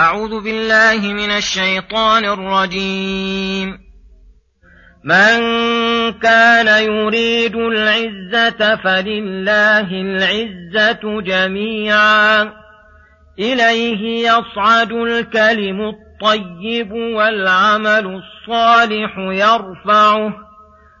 أعوذ بالله من الشيطان الرجيم. من كان يريد العزة فلله العزة جميعا. إليه يصعد الكلم الطيب والعمل الصالح يرفعه.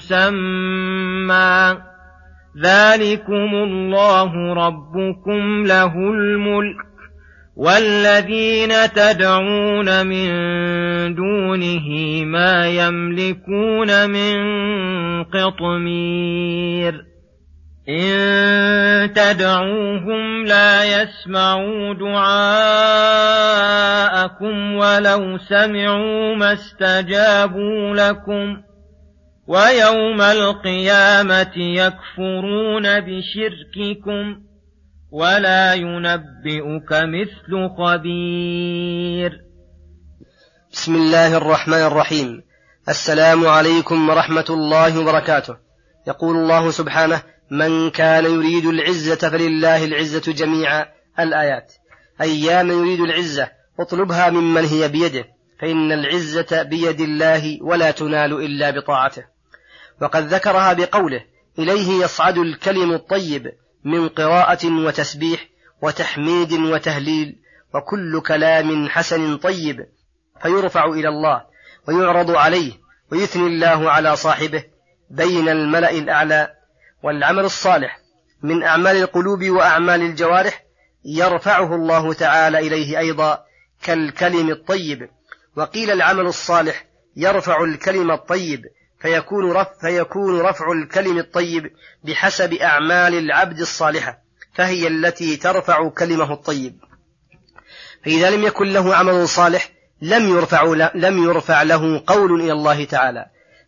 مسمى. ذلكم الله ربكم له الملك والذين تدعون من دونه ما يملكون من قطمير. إن تدعوهم لا يسمعوا دعاءكم ولو سمعوا ما استجابوا لكم. ويوم القيامة يكفرون بشرككم ولا ينبئك مثل خبير. بسم الله الرحمن الرحيم. السلام عليكم ورحمة الله وبركاته. يقول الله سبحانه من كان يريد العزة فلله العزة جميعا. الآيات أيام يريد العزة اطلبها ممن هي بيده فإن العزة بيد الله ولا تنال إلا بطاعته. وقد ذكرها بقوله إليه يصعد الكلم الطيب من قراءة وتسبيح وتحميد وتهليل وكل كلام حسن طيب فيرفع إلى الله ويعرض عليه ويثني الله على صاحبه بين الملأ الأعلى. والعمل الصالح من أعمال القلوب وأعمال الجوارح يرفعه الله تعالى إليه أيضا كالكلم الطيب. وقيل العمل الصالح يرفع الكلم الطيب فيكون رفع, فيكون رفع الكلم الطيب بحسب أعمال العبد الصالحة فهي التي ترفع كلمه الطيب. فإذا لم يكن له عمل صالح لم يرفع لم يرفع له قول إلى الله تعالى.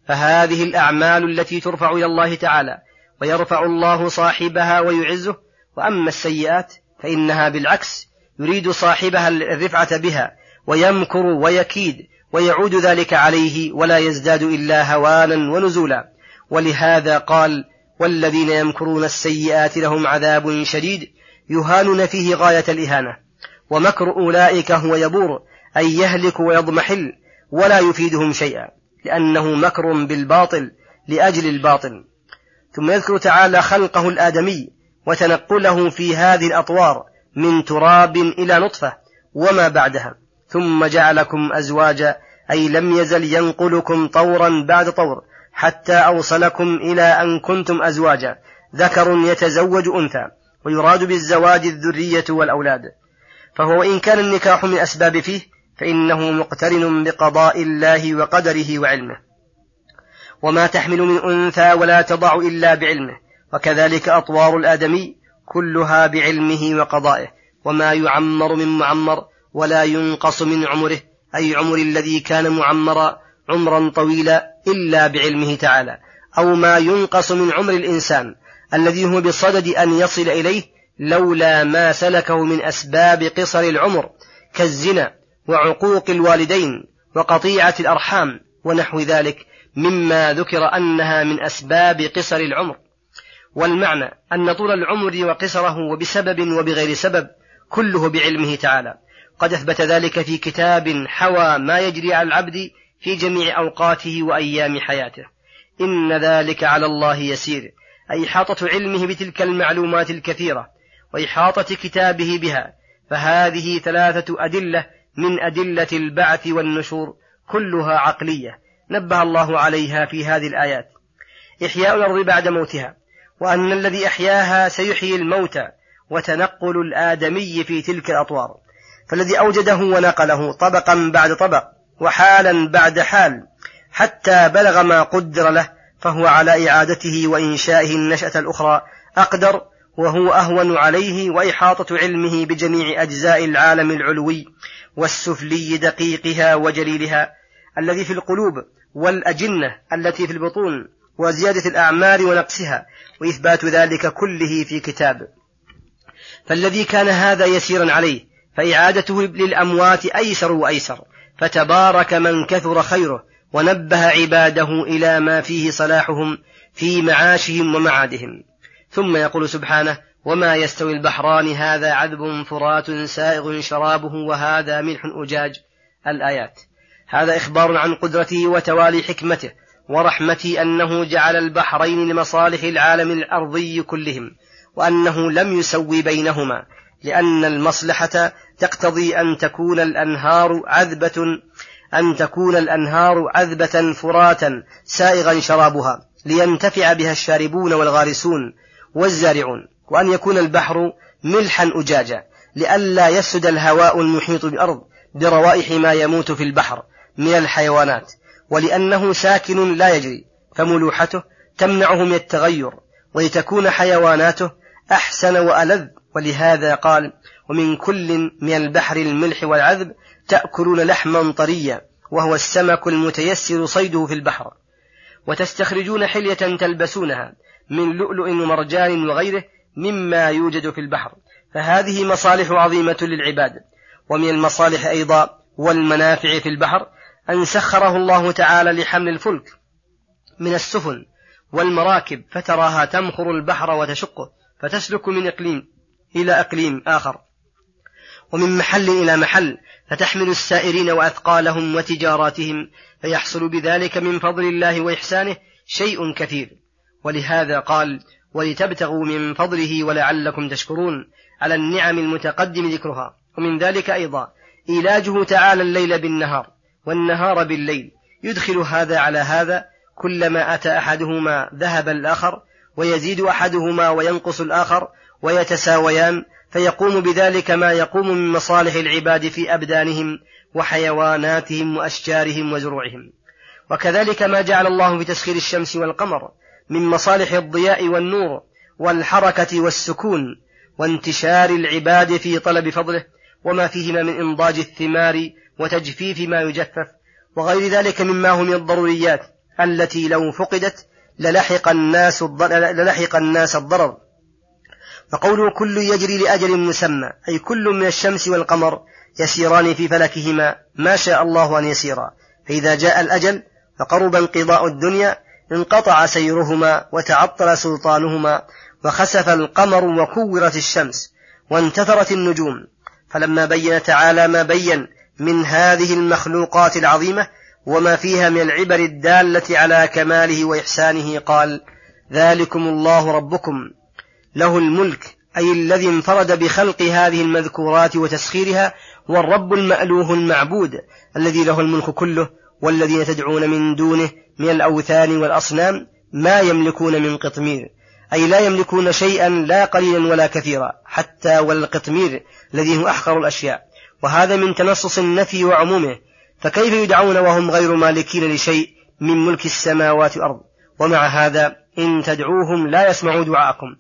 فهذه الأعمال التي ترفع إلى الله تعالى ويرفع الله صاحبها ويعزه وأما السيئات فإنها بالعكس يريد صاحبها الرفعة بها ويمكر ويكيد ويعود ذلك عليه ولا يزداد إلا هوانا ونزولا. ولهذا قال والذين يمكرون السيئات لهم عذاب شديد يهانون فيه غاية الإهانة. ومكر أولئك هو يبور أي يهلك ويضمحل ولا يفيدهم شيئا لأنه مكر بالباطل لأجل الباطل. ثم يذكر تعالى خلقه الآدمي وتنقله في هذه الأطوار من تراب إلى نطفة وما بعدها. ثم جعلكم أزواجا أي لم يزل ينقلكم طورا بعد طور حتى أوصلكم إلى أن كنتم أزواجا. ذكر يتزوج أنثى ويراد بالزواج الذرية والأولاد. فهو وإن كان النكاح من أسباب فيه فإنه مقترن بقضاء الله وقدره وعلمه. وما تحمل من أنثى ولا تضع إلا بعلمه وكذلك أطوار الآدمي كلها بعلمه وقضائه. وما يعمر من معمر ولا ينقص من عمره أي عمر الذي كان معمرا عمرا طويلا إلا بعلمه تعالى أو ما ينقص من عمر الإنسان الذي هو بصدد أن يصل إليه لولا ما سلكه من أسباب قصر العمر كالزنا وعقوق الوالدين وقطيعة الأرحام ونحو ذلك مما ذكر أنها من أسباب قصر العمر. والمعنى أن طول العمر وقصره وبسبب وبغير سبب كله بعلمه تعالى. قد أثبت ذلك في كتاب حوى ما يجري على العبد في جميع أوقاته وأيام حياته. إن ذلك على الله يسير. أي إحاطة علمه بتلك المعلومات الكثيرة وإحاطة كتابه بها. فهذه ثلاثة أدلة من أدلة البعث والنشور كلها عقلية نبه الله عليها في هذه الآيات. إحياء الأرض بعد موتها وأن الذي أحياها سيحيي الموتى وتنقل الآدمي في تلك الأطوار. فالذي أوجده ونقله طبقا بعد طبق وحالا بعد حال حتى بلغ ما قدر له فهو على إعادته وإنشائه النشأة الأخرى أقدر وهو أهون عليه وإحاطة علمه بجميع أجزاء العالم العلوي والسفلي دقيقها وجليلها الذي في القلوب والأجنة التي في البطون وزيادة الأعمار ونقصها وإثبات ذلك كله في كتاب. فالذي كان هذا يسيرا عليه فإعادته للأموات أيسر وأيسر فتبارك من كثر خيره ونبه عباده إلى ما فيه صلاحهم في معاشهم ومعادهم. ثم يقول سبحانه وما يستوي البحران هذا عذب فرات سائغ شرابه وهذا ملح أجاج. الآيات. هذا إخبار عن قدرته وتوالي حكمته ورحمته أنه جعل البحرين لمصالح العالم الأرضي كلهم وأنه لم يسوي بينهما لأن المصلحة تقتضي أن تكون الأنهار عذبة أن تكون الأنهار عذبة فراتا سائغا شرابها لينتفع بها الشاربون والغارسون والزارعون وأن يكون البحر ملحا أجاجا لئلا يفسد الهواء المحيط بالأرض بروائح ما يموت في البحر من الحيوانات ولأنه ساكن لا يجري فملوحته تمنعه من التغير ولتكون حيواناته أحسن وألذ. ولهذا قال ومن كل من البحر الملح والعذب تأكلون لحما طريا وهو السمك المتيسر صيده في البحر. وتستخرجون حلية تلبسونها من لؤلؤ ومرجان وغيره مما يوجد في البحر. فهذه مصالح عظيمة للعباد. ومن المصالح أيضا والمنافع في البحر أن سخره الله تعالى لحمل الفلك من السفن والمراكب فتراها تمخر البحر وتشقه. فتسلك من إقليم إلى إقليم آخر. ومن محل إلى محل فتحمل السائرين وأثقالهم وتجاراتهم فيحصل بذلك من فضل الله وإحسانه شيء كثير. ولهذا قال ولتبتغوا من فضله ولعلكم تشكرون على النعم المتقدم ذكرها. ومن ذلك أيضا إيلاجه تعالى الليل بالنهار والنهار بالليل. يدخل هذا على هذا كلما أتى أحدهما ذهب الآخر ويزيد أحدهما وينقص الآخر ويتساويان فيقوم بذلك ما يقوم من مصالح العباد في أبدانهم وحيواناتهم وأشجارهم وزروعهم. وكذلك ما جعل الله في تسخير الشمس والقمر من مصالح الضياء والنور والحركة والسكون وانتشار العباد في طلب فضله وما فيهما من إنضاج الثمار وتجفيف ما يجفف وغير ذلك مما هو من الضروريات التي لو فقدت للحق الناس للحق الناس الضرر. فقوله كل يجري لأجل مسمى أي كل من الشمس والقمر يسيران في فلكهما ما شاء الله أن يسيرا. فإذا جاء الأجل فقرب انقضاء الدنيا انقطع سيرهما وتعطل سلطانهما وخسف القمر وكورت الشمس وانتثرت النجوم. فلما بين تعالى ما بين من هذه المخلوقات العظيمة وما فيها من العبر الدالة على كماله وإحسانه قال ذلكم الله ربكم. له الملك أي الذي انفرد بخلق هذه المذكورات وتسخيرها والرب المألوه المعبود الذي له الملك كله والذين تدعون من دونه من الأوثان والأصنام ما يملكون من قطمير. أي لا يملكون شيئا لا قليلا ولا كثيرا حتى والقطمير الذي هو أحقر الأشياء. وهذا من تنصص النفي وعمومه فكيف يدعون وهم غير مالكين لشيء من ملك السماوات والأرض؟ ومع هذا إن تدعوهم لا يسمعوا دعاءكم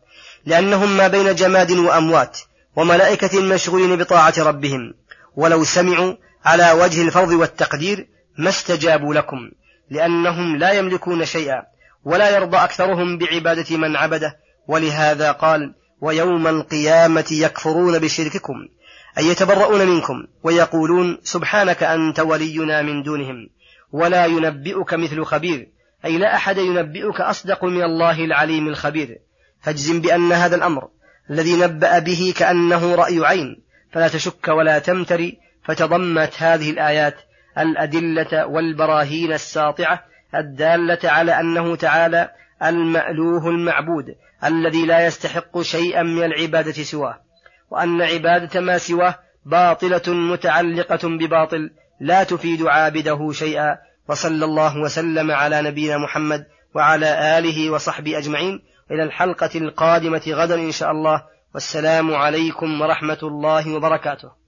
لأنهم ما بين جماد وأموات وملائكة مشغولين بطاعة ربهم. ولو سمعوا على وجه الفرض والتقدير ما استجابوا لكم لأنهم لا يملكون شيئا ولا يرضى أكثرهم بعبادة من عبده. ولهذا قال ويوم القيامة يكفرون بشرككم أي يتبرؤون منكم ويقولون سبحانك أنت ولينا من دونهم ولا ينبئك مثل خبير أي لا أحد ينبئك أصدق من الله العليم الخبير. فاجزم بأن هذا الأمر الذي نبأ به كأنه رأي عين فلا تشك ولا تمتري فتضمت هذه الآيات الأدلة والبراهين الساطعة الدالة على أنه تعالى المألوه المعبود الذي لا يستحق شيئا من العبادة سواه. وأن عبادة ما سواه باطلة متعلقة بباطل لا تفيد عابده شيئا وصلى الله وسلم على نبينا محمد وعلى آله وصحبه أجمعين. إلى الحلقة القادمة غدا إن شاء الله. والسلام عليكم ورحمة الله وبركاته.